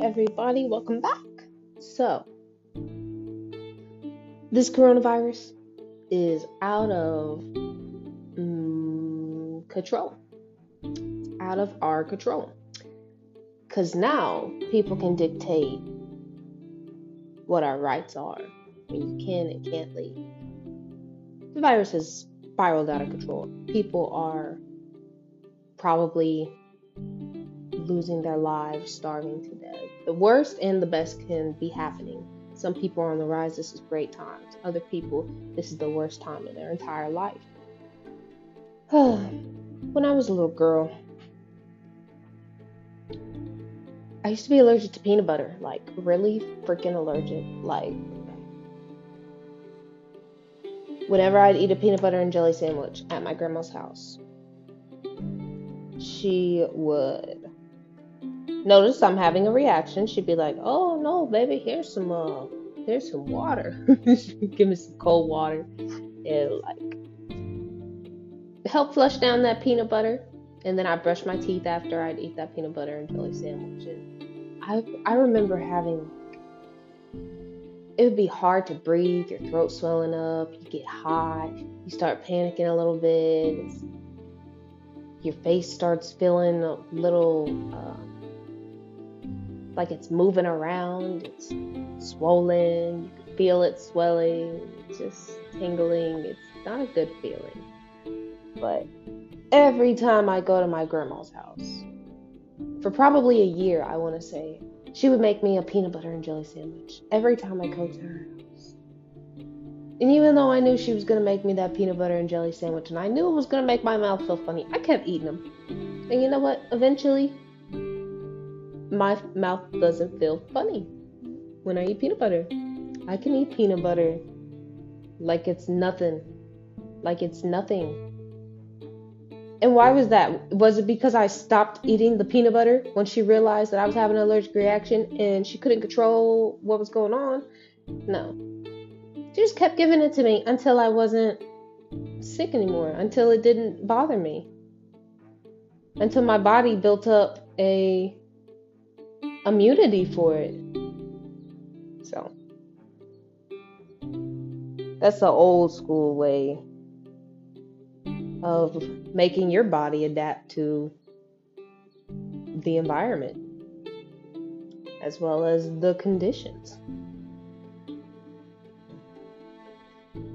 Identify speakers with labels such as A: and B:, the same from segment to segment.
A: Everybody. Welcome back. So, this coronavirus is out of um, control. Out of our control. Because now people can dictate what our rights are when you can and can't leave. The virus has spiraled out of control. People are probably losing their lives, starving to death. The worst and the best can be happening. Some people are on the rise, this is great times. Other people, this is the worst time of their entire life. when I was a little girl, I used to be allergic to peanut butter, like really freaking allergic. Like, whenever I'd eat a peanut butter and jelly sandwich at my grandma's house, she would notice I'm having a reaction, she'd be like, "Oh no, baby, here's some uh, here's some water. Give me some cold water and like help flush down that peanut butter." And then I brush my teeth after I'd eat that peanut butter and jelly sandwich. And I I remember having it would be hard to breathe, your throat swelling up, you get hot, you start panicking a little bit. Your face starts feeling a little uh, like it's moving around, it's swollen, you can feel it swelling, just tingling. It's not a good feeling. But every time I go to my grandma's house, for probably a year, I want to say, she would make me a peanut butter and jelly sandwich every time I go to her house. And even though I knew she was going to make me that peanut butter and jelly sandwich, and I knew it was going to make my mouth feel funny, I kept eating them. And you know what? Eventually, my mouth doesn't feel funny when I eat peanut butter. I can eat peanut butter like it's nothing. Like it's nothing. And why was that? Was it because I stopped eating the peanut butter when she realized that I was having an allergic reaction and she couldn't control what was going on? No. She just kept giving it to me until I wasn't sick anymore, until it didn't bother me. Until my body built up a immunity for it. So that's the old school way of making your body adapt to the environment as well as the conditions.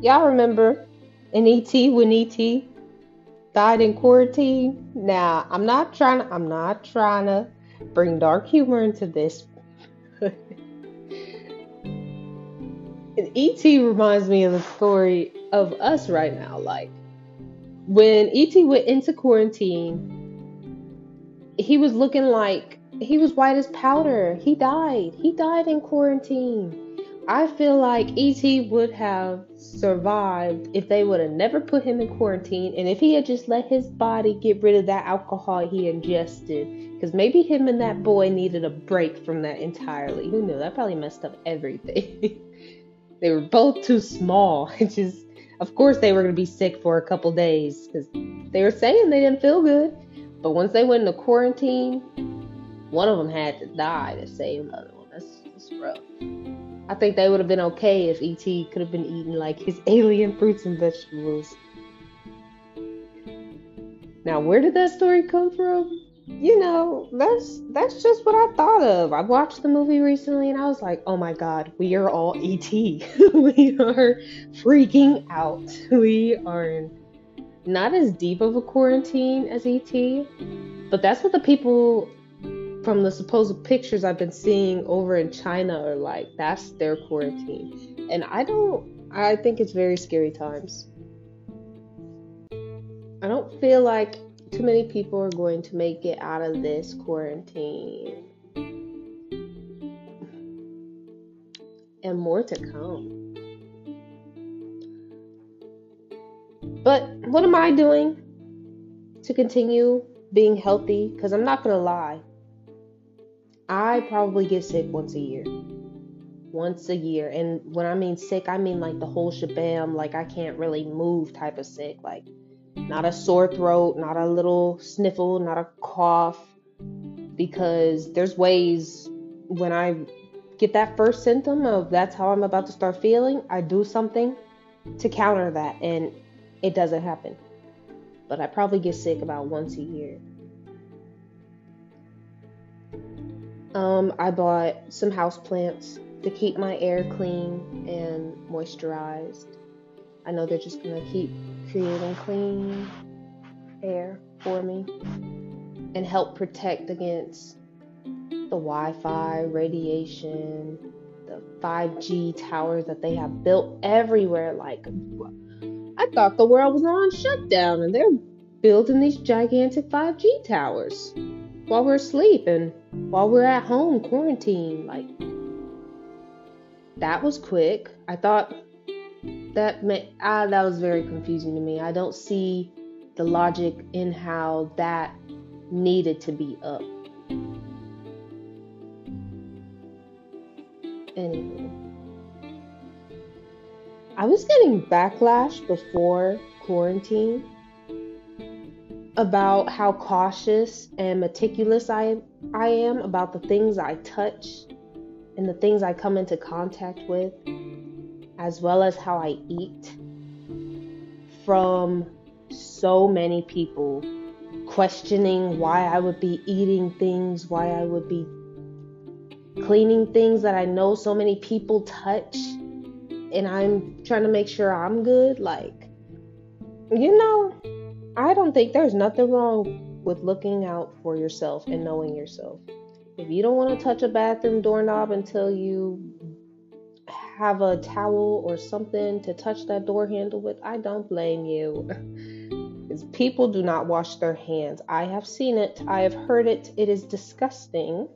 A: Y'all remember in ET when ET died in quarantine? Now, I'm not trying to, I'm not trying to bring dark humor into this. and ET reminds me of the story of us right now. Like when ET went into quarantine, he was looking like he was white as powder. He died. He died in quarantine. I feel like ET would have survived if they would have never put him in quarantine and if he had just let his body get rid of that alcohol he ingested. Because maybe him and that boy needed a break from that entirely. Who knew? That probably messed up everything. they were both too small. It just, of course, they were going to be sick for a couple days because they were saying they didn't feel good. But once they went into quarantine, one of them had to die to save the other one. That's, that's rough. I think they would have been okay if ET could have been eating like his alien fruits and vegetables. Now, where did that story come from? You know, that's that's just what I thought of. I watched the movie recently and I was like, "Oh my god, we are all ET. we are freaking out. We are not as deep of a quarantine as ET, but that's what the people from the supposed pictures I've been seeing over in China are like that's their quarantine. And I don't I think it's very scary times. I don't feel like too many people are going to make it out of this quarantine. And more to come. But what am I doing to continue being healthy? Because I'm not going to lie. I probably get sick once a year. Once a year. And when I mean sick, I mean like the whole shabam, like I can't really move type of sick. Like not a sore throat, not a little sniffle, not a cough. because there's ways when I get that first symptom of that's how I'm about to start feeling, I do something to counter that and it doesn't happen. But I probably get sick about once a year. Um, I bought some house plants to keep my air clean and moisturized. I know they're just gonna keep creating clean air for me and help protect against the Wi Fi, radiation, the 5G towers that they have built everywhere. Like, I thought the world was on shutdown and they're building these gigantic 5G towers while we're asleep and while we're at home quarantined. Like, that was quick. I thought that meant, ah, that was very confusing to me. I don't see the logic in how that needed to be up. Anyway, I was getting backlash before quarantine about how cautious and meticulous I I am about the things I touch and the things I come into contact with, as well as how I eat from so many people questioning why I would be eating things, why I would be cleaning things that I know so many people touch, and I'm trying to make sure I'm good. Like, you know, I don't think there's nothing wrong with looking out for yourself and knowing yourself. If you don't want to touch a bathroom doorknob until you have a towel or something to touch that door handle with, I don't blame you. people do not wash their hands. I have seen it, I have heard it. It is disgusting.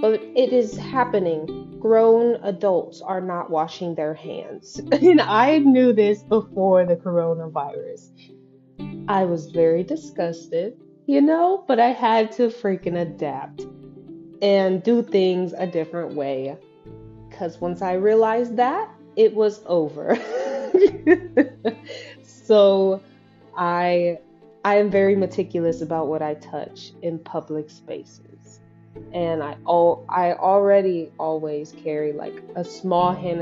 A: But it is happening. Grown adults are not washing their hands. and I knew this before the coronavirus. I was very disgusted, you know, but I had to freaking adapt and do things a different way. Because once I realized that, it was over. so I I am very meticulous about what I touch in public spaces. And I all I already always carry like a small hand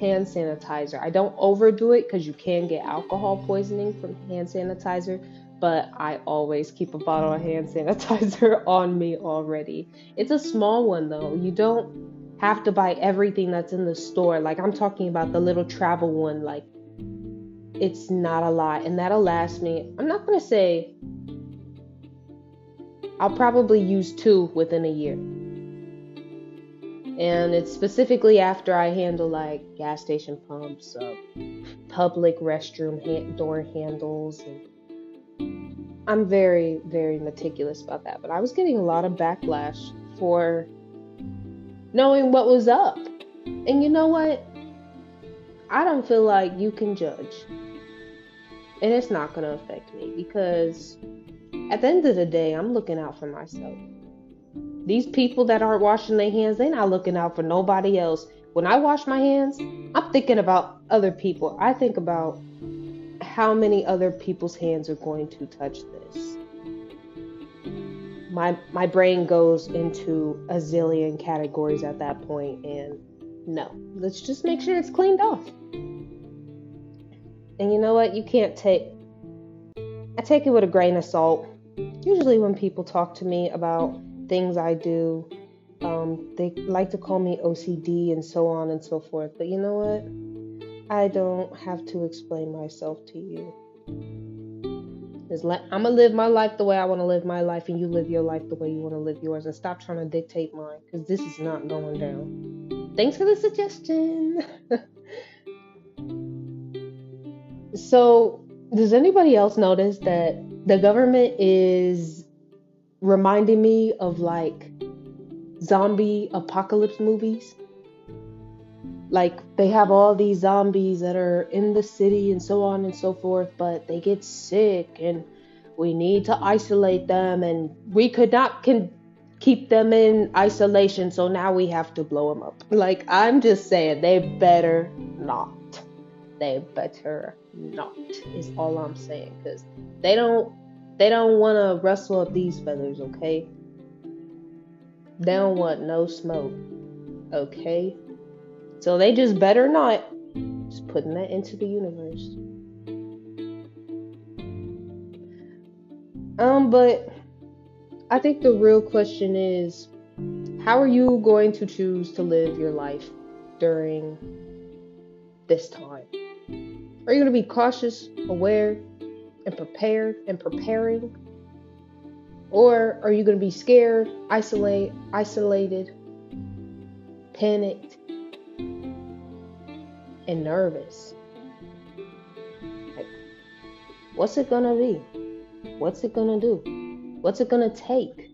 A: hand sanitizer. I don't overdo it cuz you can get alcohol poisoning from hand sanitizer, but I always keep a bottle of hand sanitizer on me already. It's a small one though. You don't have to buy everything that's in the store. Like I'm talking about the little travel one like it's not a lot and that'll last me. I'm not to say I'll probably use two within a year. And it's specifically after I handle like gas station pumps, uh, public restroom ha- door handles. And I'm very, very meticulous about that. But I was getting a lot of backlash for knowing what was up. And you know what? I don't feel like you can judge. And it's not going to affect me because at the end of the day, I'm looking out for myself. These people that aren't washing their hands, they're not looking out for nobody else. When I wash my hands, I'm thinking about other people. I think about how many other people's hands are going to touch this. My my brain goes into a zillion categories at that point and no, let's just make sure it's cleaned off. And you know what? You can't take I take it with a grain of salt. Usually when people talk to me about things I do, um, they like to call me OCD and so on and so forth. But you know what? I don't have to explain myself to you. I'm gonna live my life the way I want to live my life, and you live your life the way you want to live yours, and stop trying to dictate mine, because this is not going down. Thanks for the suggestion. So, does anybody else notice that the government is reminding me of like zombie apocalypse movies? Like they have all these zombies that are in the city and so on and so forth, but they get sick and we need to isolate them and we could not can keep them in isolation, so now we have to blow them up. Like I'm just saying they better not they better not is all i'm saying because they don't they don't want to rustle up these feathers okay They don't want no smoke. Okay? So they just better not. Just putting that into the universe. Um, but I think the real question is how are you going to choose to live your life during this time? Are you going to be cautious, aware, and prepared and preparing? Or are you going to be scared, isolate, isolated, panicked, and nervous? Like, what's it going to be? What's it going to do? What's it going to take?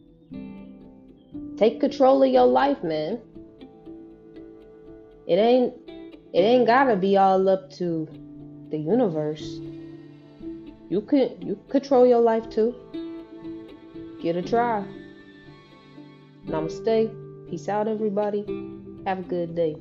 A: Take control of your life, man. It ain't it ain't gotta be all up to the universe. You can you control your life too. Get a try. Namaste. Peace out everybody. Have a good day.